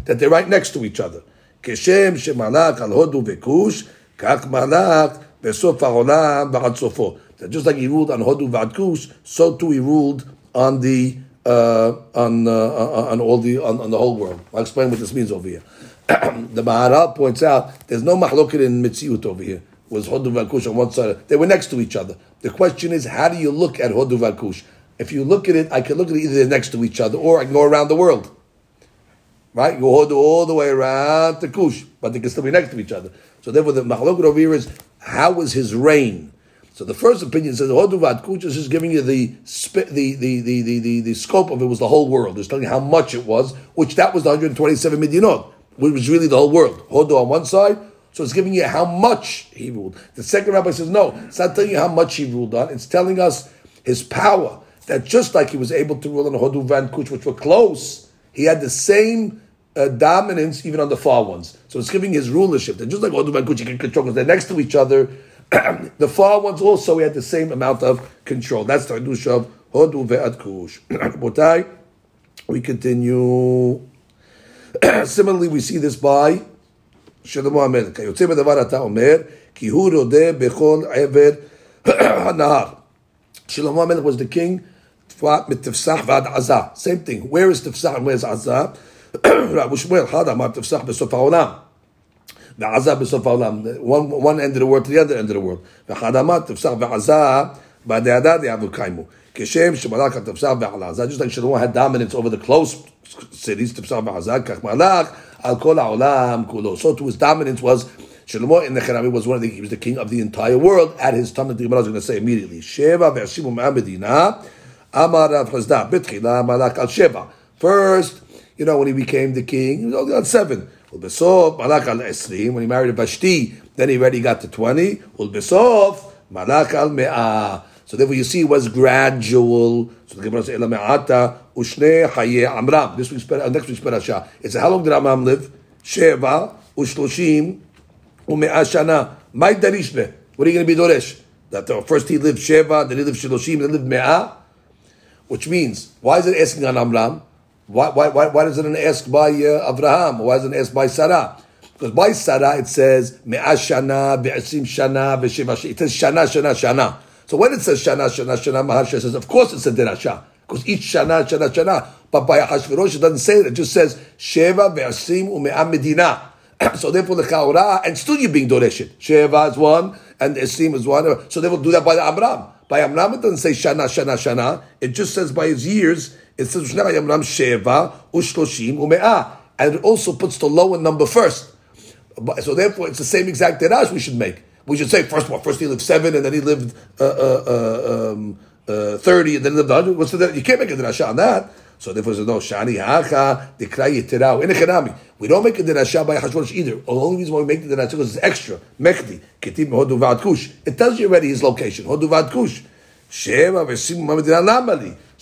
that they're right next to each other. כשם שמלך על הודו וכוש, כך מלך בסוף העולם ועד סופו. That just like he ruled on Hodu ועד Kush, so too he ruled on the uh, on uh, on all the on, on the whole world. I'll explain what this means over here. the Maharal points out there's no mahloket in Mitziut over here. It was Hodu Vakush on one side. They were next to each other. The question is, how do you look at Hodu Vakush? If you look at it, I can look at it either next to each other or I can go around the world. Right? You Hodu all the way around to Kush, but they can still be next to each other. So therefore, the mahloket over here is, how was his reign? So the first opinion says Hodu Kush is just giving you the, the, the, the, the, the, scope of it was the whole world. It's telling you how much it was, which that was the 127 Midyanot which was really the whole world. Hodo on one side, so it's giving you how much he ruled. The second rabbi says, no, it's not telling you how much he ruled on, it's telling us his power That just like he was able to rule on Hodu Van Kuch, which were close, he had the same uh, dominance even on the far ones. So it's giving his rulership. That just like Hodu Van Kuch, he can control because they're next to each other. the far ones also, he had the same amount of control. That's the Hadush of Hodu Ve'ad Kush. we continue. Similarly, we see this by שלמה המלך. היוצא בדבר אתה אומר, כי הוא רודה בכל עבר הנהר. שלמה המלך was the king Flat mitifsach vad azah. Same thing. Where is tifsach and where is azah? Rabbi Shmuel, had amar tifsach besof haolam. Ve'azah besof haolam. One, one end of the world to the other end of the world. Ve'had amar tifsach ve'azah ba'de'adad yavu kaimu. Kishem shemalach tifsach ve'alazah. Just like Shalom had dominance over the close cities, tifsach ve'azah, kach Malak al kol haolam kulo. So too his dominance was Shlomo in the Cherami was one of the he was the king of the entire world at his time. The Gemara is going to say immediately. Sheva ve'ashimu ma'amedina amar al Sheva. First, you know, when he became the king, he was only on seven. Ulbesov, malak al Esrim, when he married Vashti, then he already got to 20. Ulbesov, malak al Me'ah. So therefore you see it was gradual. So the Gemara says, Ela me'ata ushne haye amram. This week's, next week's parasha. It's how long did Amram live? Sheva ushloshim u'me'a shana. My darishne. What are you going to be doresh? That uh, first he lived Sheva, then he lived Shloshim, then he lived Me'ah. Which means, why is it asking on Amram? Why, why, why, why does it an ask by uh, Abraham? Why doesn't it ask by Sarah? Because by Sarah it says shana, be'asim shana, be'sheva It says shana, shana, shana. So when it says Shana, Shana, Shana, Maharsha says, of course it's a Dirasha. Because each Shana, Shana, Shana. But by Hashverosh, it doesn't say it. It just says, Sheva, Ve'asim, Ume'am Medina. so therefore the Chaura, and still you're being Doreshet. Sheva is one, and Esim is one. So they will do that by the Amram. By Amram, it doesn't say Shana, Shana, Shana. It just says by his years, it says Amram Sheva, Ushloshim, Ume'ah. And it also puts the lower number first. So therefore, it's the same exact derash we should make. We should say first of all, first he lived seven, and then he lived uh, uh, uh um, uh, thirty, and then he lived hundred. What's the You can't make a drasha on that. So therefore, says no shani hacha dikra yitirau in echanami. We don't make a drasha by Hashvosh either. The only reason why we make the drasha is it's extra. Mechdi ketim hodu kush. It tells you already his location. Hodu kush. So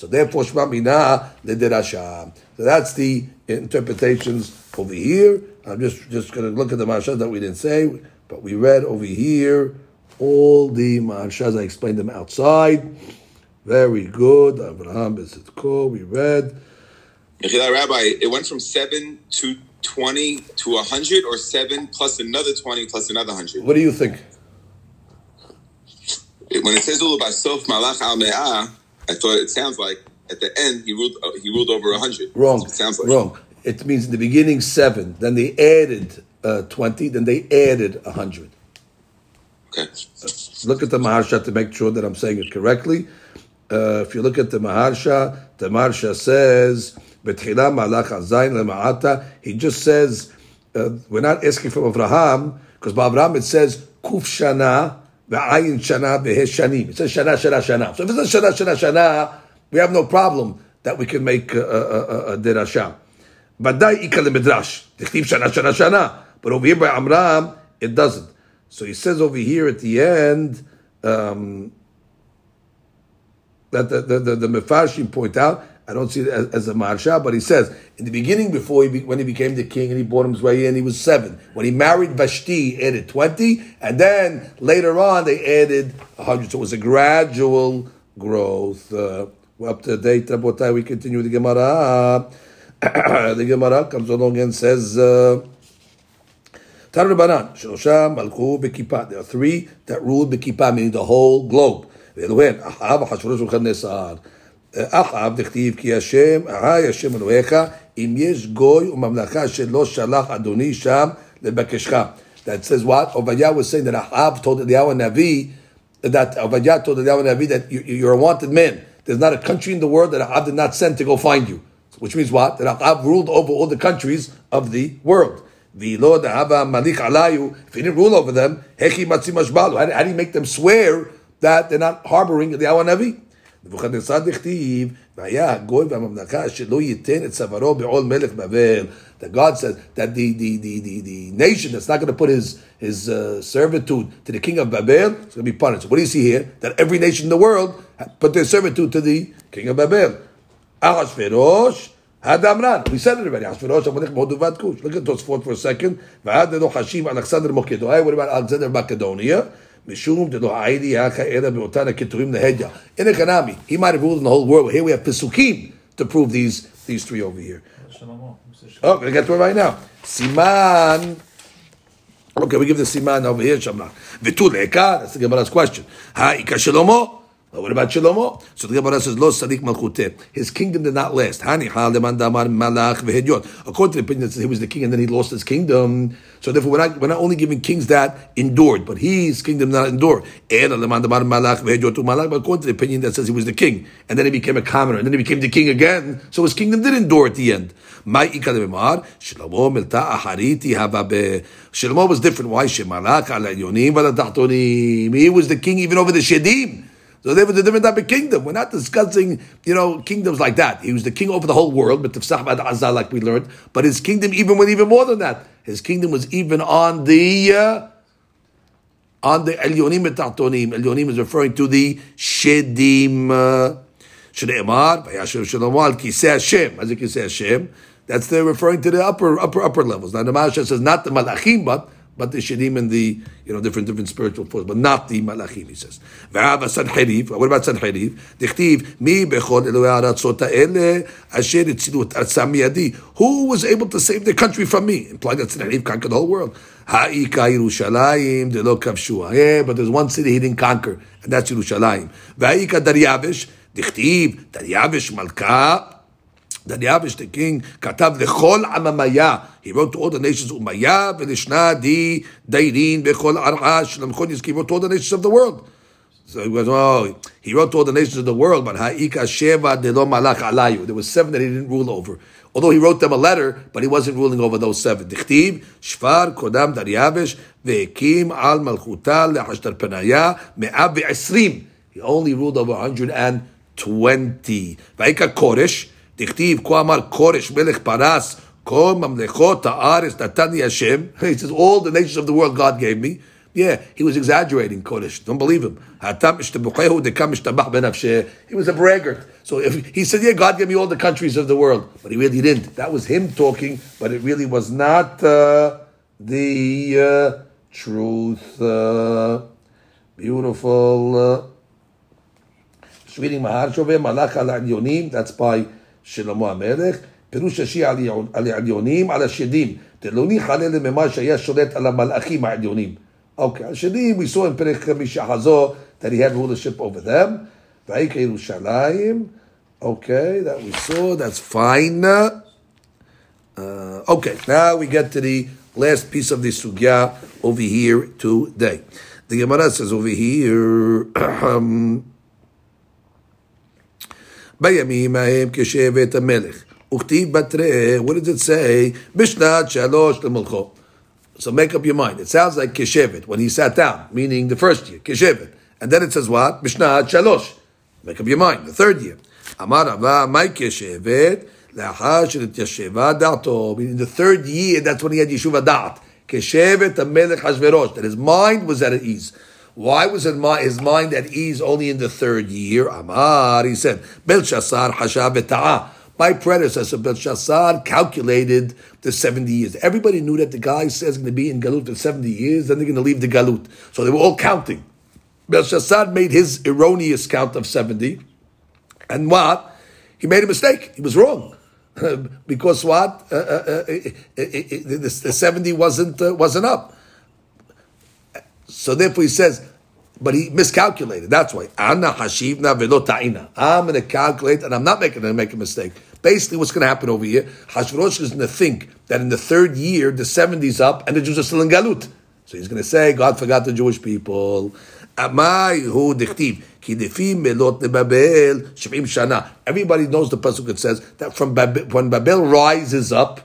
therefore, shma mina l'derasha. So that's the interpretations over here. I'm just just going to look at the Maharsha that we didn't say. But we read over here all the Maharshas, I explained them outside. Very good. Abraham Bezitko, we read. Rabbi, it went from 7 to 20 to 100 or 7 plus another 20 plus another 100? What do you think? when it says Ulu Basof Malach Al Me'ah, I thought it sounds like at the end he ruled uh, he ruled over a hundred. Wrong. It sounds like Wrong. It means in the beginning seven, then they added uh, 20, then they added 100. Okay. Look at the Maharsha to make sure that I'm saying it correctly. Uh, if you look at the Maharsha, the Maharsha says, Betchila malach azayin lema'ata. He just says, uh, we're not asking from Avraham, because by Avraham it says, Kuf shana ve'ayin shana ve'heshanim. It says shana, shana, shana. So if it says shana, shana, shana, we have no problem that we can make a, a, a, a derasha. Badai ikal midrash. Tichtiv shana, shana, shana. But over here by Amram, it doesn't. So he says over here at the end, um, that the, the, the, the Mefarshim point out, I don't see it as, as a Maharsha, but he says, in the beginning, before he be, when he became the king and he bought him his way in, he was seven. When he married Vashti, added 20, and then later on, they added 100. So it was a gradual growth. Uh, up to date, Rabotai, we continue the Gemara. the Gemara comes along and says, uh, There are three that ruled Bekipa, meaning the whole globe. ואלוהן, אחאב, אחשוורוש וכנסר. אחאב דכתיב כי השם, היי השם אלוהיך, אם יש גוי וממלכה שלא שלח אדוני שם לבקשך. That says what? Obadiah was saying that Ahab told Eliyahu Navi, that Obadiah told Eliyahu Navi that you, you're a wanted man. There's not a country in the world that Ahab did not send to go find you. Which means what? That Ahab ruled over all the countries of the world. V'lo da'ava malik alayu. If he didn't rule over them, hechi matzim ashbalu. How do- how do you make them swear that they're not harboring the Yahweh Navi? נבוכדנצר דכתיב, והיה הגוי והממלכה שלא ייתן את צווארו בעול מלך בבל. That God says that the, the, the, the, the nation that's not going to put his, his uh, servitude to the king of Babel is going to be punished. What do you see here? That every nation in the world put their servitude to the king of Babel. Ahashverosh had Amran. We said it already. Ahashverosh Amalek Moduvat Kush. Look at those four for a second. V'had delo Hashim Alexander Mokedoi. What about Alexander Macedonia? Mishum de Lo'aidi Keturim Nehedya. In Ekanami, he might have ruled in the whole world. But here we have Pesukim to prove these these three over here. Oh, we're going to get to it right now. Siman. Okay, we give the Siman over here, Shamna. Vituleka, that's the Gemara's question. Ha'ika Shalomo. Well, what about Shalomo? So the Gemara says, Lo Sadik Malchute. His kingdom did not last. Hani Malach. According to the opinion that says he was the king and then he lost his kingdom. So therefore, we're not, we're not only giving kings that endured, but his kingdom did not endure. Ela Leman Damar Malach Vehedyot Malach. But according to the opinion that says he was the king, and then he became a commoner, and then he became the king again. So his kingdom did endure at the end. Shlomo. Shlomo was different. Why? He was the king even over the Shedim. So there was a different type of kingdom. We're not discussing, you know, kingdoms like that. He was the king over the whole world, but Tifsach Bad Azal, like we learned. But his kingdom even went even more than that. His kingdom was even on the uh, on the Elyonim et. Elyonim is referring to the Shedim. Uh, Shneimar, Vayashem Shlomo al Kisei Hashem. As you Kisei Hashem, that's the referring to the upper upper upper levels. Now the Maharsha says not the Malachim, but but the Shedim and the you know different different spiritual forces, but not the Malachim. He says. What about Sanheriv? Dichtiv mi ha'ele asher etzilu et arzam. Who was able to save the country from me? Implying that Sanheriv conquered the whole world. Ha'ika Yerushalayim delo kavshua. Yeah, but there's one city he didn't conquer, and that's Yerushalayim. V'ha'ika Daryavish. Dichtiv Daryavish Malka. Daryavish the king katav lechol amamaya. He wrote to all the nations umaya v'lishna di dairin bechol arash He wrote to all the nations of the world. So he goes, oh, he wrote to all the nations of the world, but ha'ika sheva de lo malach alayu. There were seven that he didn't rule over. Although he wrote them a letter, but he wasn't ruling over those seven. Dichtiv, shfar, kodam, daryavish, ve'ekim al malchuta le'ashtar penaya, me'ab ve'esrim. He only ruled over 120. Va'ika koresh, Dichtiv, Ko Amar Koresh Melech Paras, Ko Mamlechot Ha'aretz Natani He says, all the nations of the world God gave me. Yeah, he was exaggerating, Koresh. Don't believe him. He was a braggart. So if he said, Yeah, God gave me all the countries of the world, but he really didn't. That was him talking, but it really was not uh, the uh, truth. Uh, beautiful. Uh, Just reading Maharshove, Malach al That's by Shlomo HaMelech. פירוש רש"י על העליונים, על השדים. דלא ניחא למה שהיה שולט על המלאכים העליונים. Okay, השדים, saw in פרק חמישה חזו, that he had rulership over them. Yerushalayim. Okay, that we saw. That's fine. Uh, okay, now we get to the last piece of the sugya over here today. The Gemara says over here. בימים ההם כשבט המלך. וכתיב בתרי, what does it say? בשנת שלוש למלכו. So make up your mind. It sounds like keshevet when he sat down, meaning the first year, keshevet. And then it says what? Mishnah shalosh. Make up your mind. The third year. Amar Rava, my keshevet, לאחר שנתיישבה דעתו, meaning the third year, that's when he had yeshuva da'at. Keshevet melech Hashverosh, that his mind was at ease. Why was his mind at ease only in the third year? Amar, he said, Belshazzar hashav. My predecessor, Belshazzar, calculated the 70 years. Everybody knew that the guy says going to be in Galut for 70 years, then they're going to leave the Galut. So they were all counting. Belshazzar made his erroneous count of 70. And what? He made a mistake. He was wrong. because what? Uh, uh, uh, the, the 70 wasn't, uh, wasn't up. So therefore he says, but he miscalculated. That's why. I'm going to calculate, and I'm not making to make a mistake. Basically, what's going to happen over here? Hashverosh is going to think that in the third year, the 70's up, and the Jews are still in Galut. So he's going to say, God forgot the Jewish people. Amai. Everybody knows the pasuk that says that from Babel, when Babel rises up,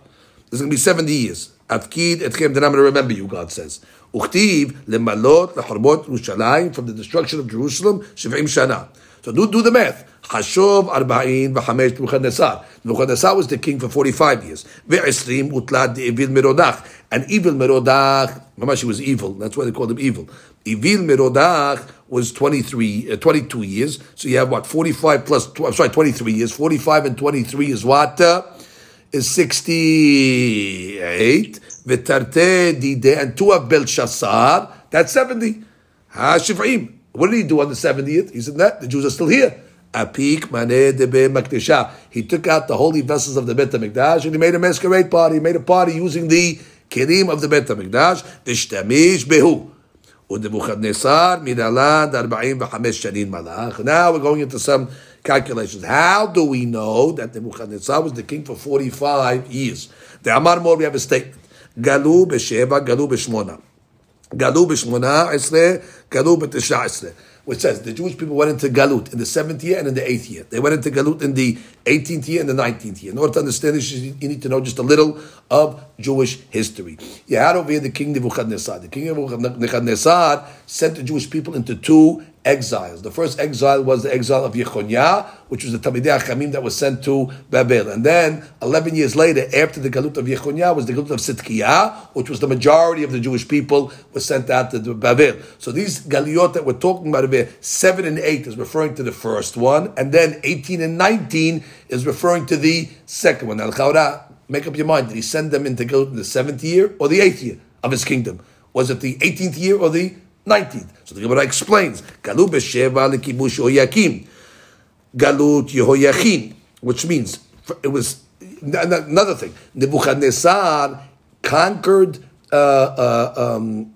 there's going to be 70 years. Afkid etchem, then I'm going to remember you, God says. Uchtiv lemalot lechormot Yerushalayim from the destruction of Jerusalem, shivim shana. So do, do the math. Hashov arba'in v'chamesh Nebuchadnezzar. Nebuchadnezzar was the king for 45 years. Ve'esrim utlad evil merodach. And evil merodach, mamash he was evil. That's why they called him evil. Evil merodach was 23, uh, 22 years. So you have what, 45 plus, tw- I'm sorry, 23 years. 45 and 23 is what? Uh, is 68. V'tarte dide, and two of Belshazzar, that's 70. Ha-shiv'im. What did he do on the 70th? He said that the Jews are still here. Apik maneh debe makdesha. He took out the holy vessels of the Bet HaMikdash and he made a masquerade party. He made a party using the kelim of the Bet HaMikdash. Vishtamish behu. Now we're going into some calculations. How do we know that the Nebuchadnezzar was the king for 45 years? The Amar Mor, we have a statement. Galu b'sheva, galu b'shmona. Galu b'shmona esre, galu b'tesha esre. Which says the Jewish people went into Galut in the seventh year and in the eighth year. They went into Galut in the 18th year and the 19th year. In order to understand this, you need to know just a little of Jewish history. You had over here the king Nebuchadnezzar. The king of Nebuchadnezzar sent the Jewish people into two exiles. The first exile was the exile of Yechoniah, which was the Talmidei Achamim that was sent to Babel. And then, 11 years later, after the Galut of Yechoniah, was the Galut of Sidkiah, which was the majority of the Jewish people was sent out to Babel. So these Galiot that we're talking about here, 7 and 8 is referring to the first one, and then 18 and 19 is referring to the second one. Now, make up your mind. Did he send them into Galut in the seventh year or the eighth year of his kingdom? Was it the 18th year or the 19th. So the Gemara explains, Galut b'sheva lekibush Yehoyakim, Galut Yehoyachin, which means it was another thing. Nebuchadnezzar conquered uh, uh, um,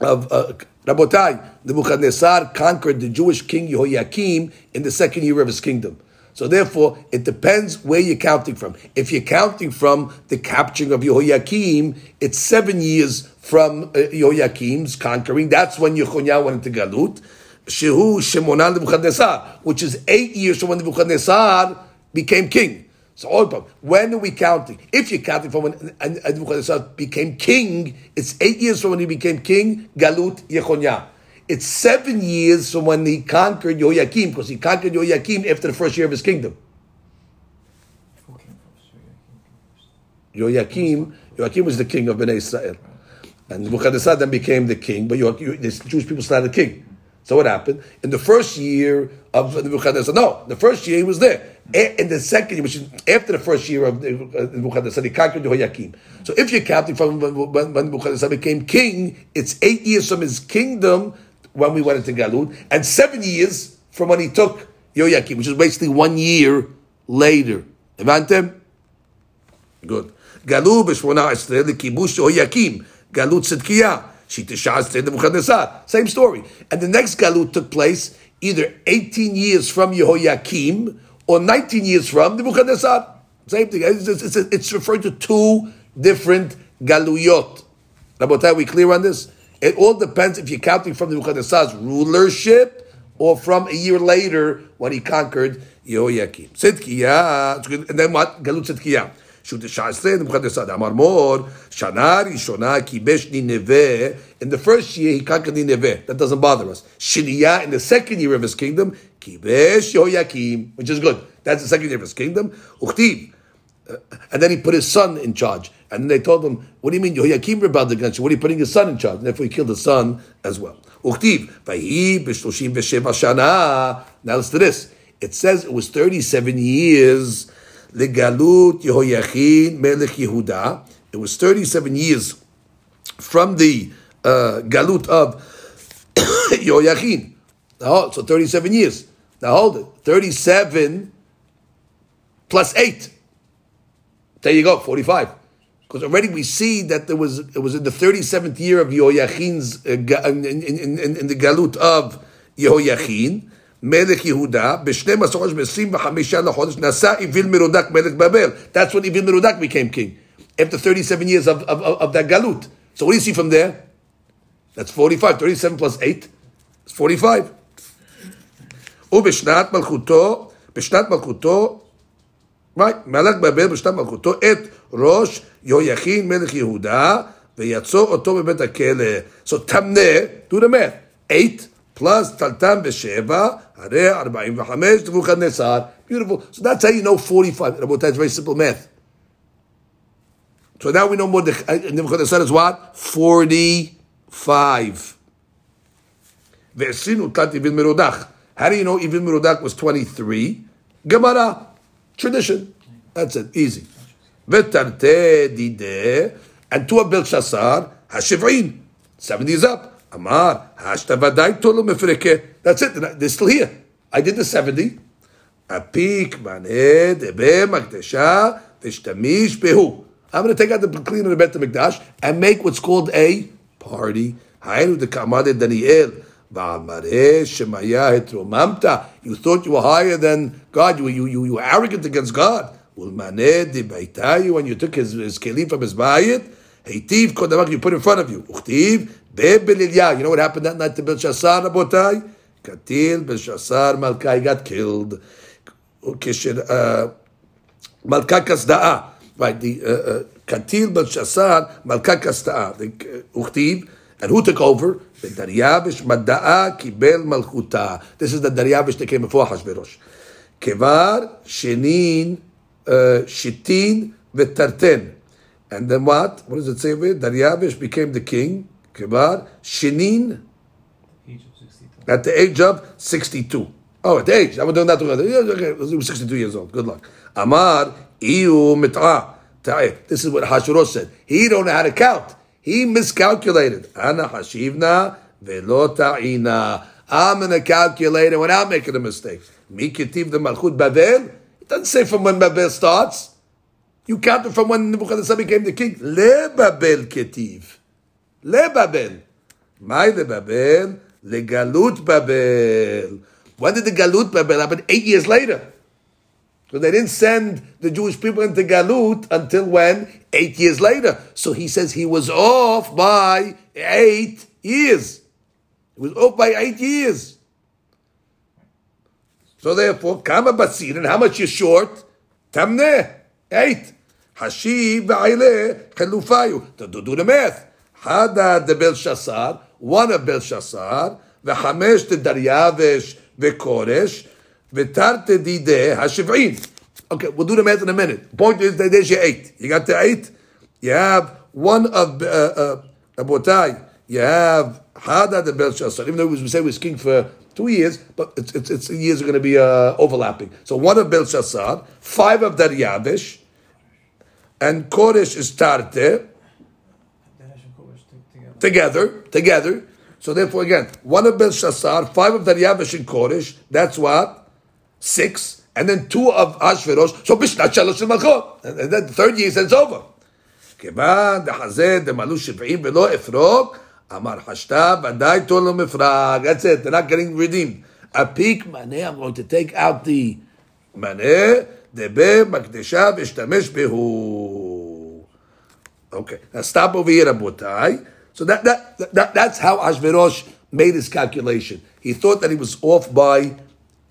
of uh, Rabotai. Nebuchadnezzar conquered the Jewish king Yehoyakim in the second year of his kingdom. So therefore, it depends where you're counting from. If you're counting from the capturing of Yehoyakim, it's seven years from uh, Yehoyakim's conquering. That's when Yechoniah went into Galut. Shehu Shemonah Nebuchadnezzar, which is eight years from when Nebuchadnezzar became king. So when are we counting? If you're counting from when Nebuchadnezzar became king, it's eight years from when he became king, Galut Yechoniah. It's seven years from when he conquered Yoyakim, because he conquered Yoyakim after the first year of his kingdom. Yoyakim, Yoyakim was the king of Bnei Israel. And Nebuchadnezzar then became the king, but the Jewish people started king. So what happened? In the first year of Nebuchadnezzar, no, the first year he was there. In the second year, which is after the first year of Nebuchadnezzar, he conquered Jehoiakim. So if you're counting from when, when Nebuchadnezzar became king, it's eight years from his kingdom when we went into Galut, and seven years from when he took Yoyakim, which is basically one year later. Evantem? Good. Galut b'shmona esrei l'kibush Yoyakim. Galut Nebuchadnezzar. Same story. And the next galut took place either 18 years from Yehoiakim or 19 years from the Nebuchadnezzar. Same thing. It's, it's, it's referring to two different galuyot. Rabotai, we clear on this? It all depends if you're counting from the Nebuchadnezzar's rulership or from a year later when he conquered Yehoiakim. Sidkiya, and then what? Galut Sidkiya. Amar Mor, Shana Rishona Kibesh Nineveh. In the first year, he conquered Nineveh. That doesn't bother us. Shiniya, in the second year of his kingdom, Kibesh Yehoyakim, which is good. That's the second year of his kingdom. Uchtiv. And then he put his son in charge. And they told him, What do you mean Yehoyakim rebelled against you? What are you putting his son in charge? And therefore he killed his son as well. Uchtiv. Now listen to this. It says it was 37 years legalut Yehoiachin melech Yehuda. It was 37 years from the uh, galut of Yehoiachin. Now, so 37 years. Now hold it. 37 plus 8. There you go, 45. Because already we see that there was it was in the 37th year of Yehoiachin's uh, in, in, in, in, the galut of Yehoiachin. מלך יהודה, ב-12 חודש, ב-25 לחודש, נשא אוויל מרודק מלך בבל. That's when Evil Merodach became king. After 37 years of, of, of that galut. So what do you see from there? That's 45. 37 plus 8 is 45. ובשנת מלכותו, בשנת מלכותו, right, מלך בבל בשנת מלכותו, את ראש יהויכין מלך יהודה, ויצא אותו בבית הכלא. So תמנה, do the math, 8 plus Taltam Besheva, Hare 45, Nebuchadnezzar. Beautiful. So that's how you know 45. That's very simple math. So now we know more. The uh, Nebuchadnezzar is what? 45. Ve'esinu tat Ibn Merodach. How do you know Ibn Merodach was 23? Gemara. Tradition. That's it. Easy. Ve'tarte dide. And to a Belshazzar, Hashivrin. 70 is up. Amar, hashta vaday tolu mefreke. That's it. They're still here. I did the 70. Apik maneh debe makdesha v'shtamish behu. I'm going to take out the clean of the Bet Mikdash and make what's called a party. Hainu de kamade Daniel. You thought you were higher than God. You, you, you, you were arrogant against God. When you took his, his kelim from his bayit, you put in front of you. Be'belilya. You know what happened that night to Belshazzar, Rabotai? Katil Belshazzar Malka, he got killed. Uh, Malka Kasda'a. Right, the uh, uh, Katil Belshazzar Malka Kasda'a. Uchtiv. And who took over? The Daryavish Madda'a Kibel Malchuta. This is the Daryavish that came before Hashverosh. Kevar, Shenin, uh, Shitin, Vetarten. And then what? What does it say with? Daryavish became the king. Kibar. Shinin. At the age of 62. Oh, at the age. I was doing that together. Okay, he was 62 years old. Good luck. Amar. Iu mit'a. This is what Hashverosh said. He don't know how to count. He miscalculated. Ana hashivna velo ta'ina. I'm going to calculate it without making a mistake. Mikitiv the Malchut Babel. It doesn't say from when Babel starts. You count it from when Nebuchadnezzar became the king. Le Babel ketiv. Le Babel. My le Babel. Le Galut Babel. When did the Galut Babel happen? Eight years later. So they didn't send the Jewish people into Galut until when? Eight years later. So he says he was off by eight years. He was off by eight years. So therefore, Kama Basir, and how much you're short? Tamneh. Eight. Hashiv v'aile chelufayu. Do the math. Hada de Belshazzar, one of Belshazzar, de Daryavesh v'koresh, v'tarte dide hashiv'in. Okay, we'll do the math in a minute. Point is that there's your eight. You got the eight? You have one of uh, uh. You have Hada de Belshazzar. Even though we say he was king for two years, but it's, it's, it's years are going to be uh, overlapping. So one of Belshazzar, five of Daryavish, and Koresh is Tarte together, together. So therefore, again, one of Belshazzar, five of Daryavish and Kodesh, that's what? Six. And then two of Ashverosh. So Bishnat Shalosh Malchot. And then the third year says it's over. כיוון דחזה דמלאו שבעים ולא אפרוק, Amar hashta v'adai tol mifrag. That's it. They're not getting redeemed. A peak maneh. I'm going to take out the maneh. Debe makdesha v'ishtamesh behu. Okay. Now stop over here, Rabotai. So that, that, that, that's how Ashverosh made his calculation. He thought that he was off by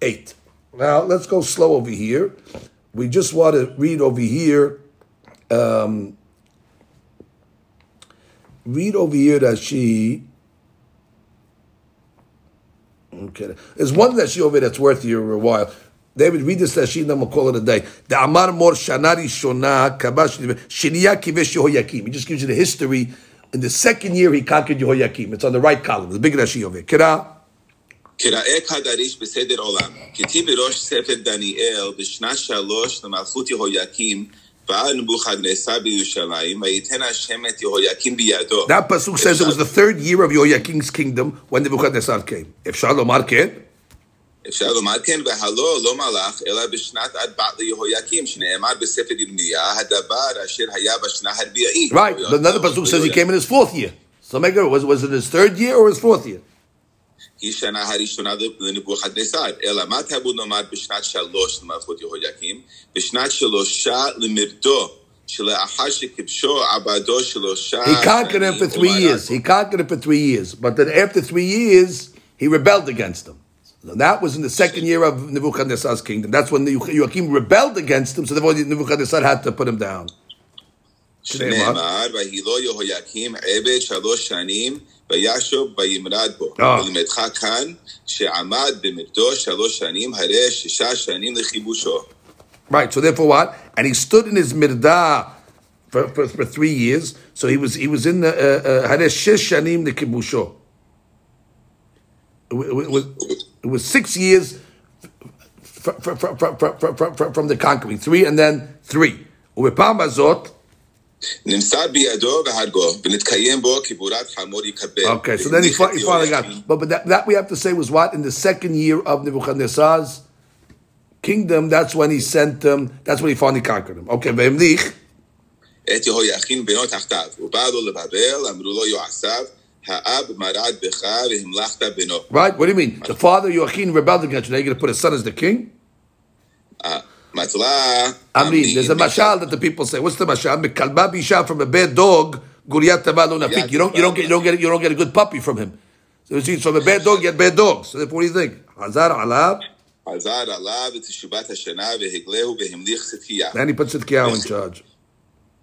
eight. Now let's go slow over here. We just want to read over here. Um, read over here that she. Okay, there's one that she over that's worth you a while. David, read this Rashi, then we'll call it a day. The Amar Mor Shanari Shona Kabash Shiniya Kivesh Yehoyakim. He just gives you the history. In the second year, he conquered Yehoyakim. It's on the right column. The big Rashi over here. Kira. כראה כדריש בסדר עולם, כתיב בראש ספר דניאל בשנת שלוש למלכות יהויקים ועל נבוכדנצר בירושלים, ויתן השם את יהויקים בידו. That pasuk says it was the third year of Yehoiakim's kingdom when Nebuchadnezzar came. אפשר לומר כן? אפשר לומר כן, והלא לא מלך, אלא בשנת עד בת ליהויקים, שנאמר בספר ירמיה, הדבר אשר היה בשנה הרביעית. Right. But another pasuk says he came in his fourth year. So make it, was, was it his third year or his fourth year? היא שנה הראשונה לנבוכדנצר, אלא מה תעבוד נאמר בשנת שלוש למלכות יהויקים? בשנת שלושה למרדו. שלאחר שכבשו עבדו שלושה He conquered him for three years. He conquered him for three years. But then after three years, he rebelled against him. So that was in the second year of Nebuchadnezzar's kingdom. That's when the Joachim rebelled against him, so therefore Nebuchadnezzar had to put him down. שנאמר, ויהי לו יהויקים עבד שלוש שנים, וישוב וימרד בו. אה. ולמדך כאן, שעמד במרדו שלוש שנים, הרי שישה שנים לכיבושו. Right. So therefore, what? And he stood in his mirda for, for, for three years. So he was he was in the uh, Haresh Shesh Shanim the Kibusho. It wa- it was, it was six years from, from, from, from, from, from, from the conquering. Three and then three. ובפעם הזאת, נמסר בידו והרגו, ונתקיים בו כיבורת חמור יקבל. Okay, so then he, fi- he finally got. But, but that, that we have to say was what? In the second year of Nebuchadnezzar's kingdom, that's when he sent them, that's when he finally conquered them. Okay, והמליך, את יהויכין בנו תחתיו, ובא לו לבבל, אמרו לו יועציו, Right? What do you mean? The father Joachim rebelled against you. Now you're going to put his son as the king? I mean, there's a mashal that the people say. What's the mashal? From a bad dog. You don't, you don't get, you don't get, you don't get a good puppy from him. So you see, from a bad dog, you get bad dogs. So what do you think? Hazar alab. Hazar alab. Then he puts Sidkiyahu in charge.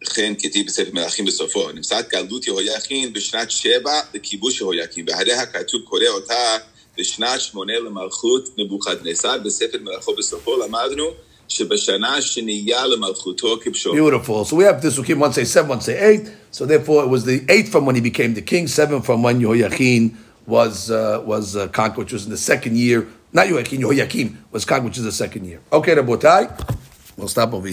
וכן כתיב בספר מלכים בסופו, נמצאת גלות יהויכין בשנת שבע לכיבוש יהויקים, והרי הכתוב קורא אותה בשנת שמונה למלכות נבוכדנצר, בספר מלכו בסופו למדנו שבשנה השנייה למלכותו כבשו. Beautiful. So we have this. Okay, one say seven, one say eight. So therefore, it was the eight from when he became the king, seven from when Yehoiachin was uh, was uh, conquered, which was in the second year. Not Yehoiachin, Yehoiakim was conquered, which is the second year. Okay, Rabotai, we'll stop over here.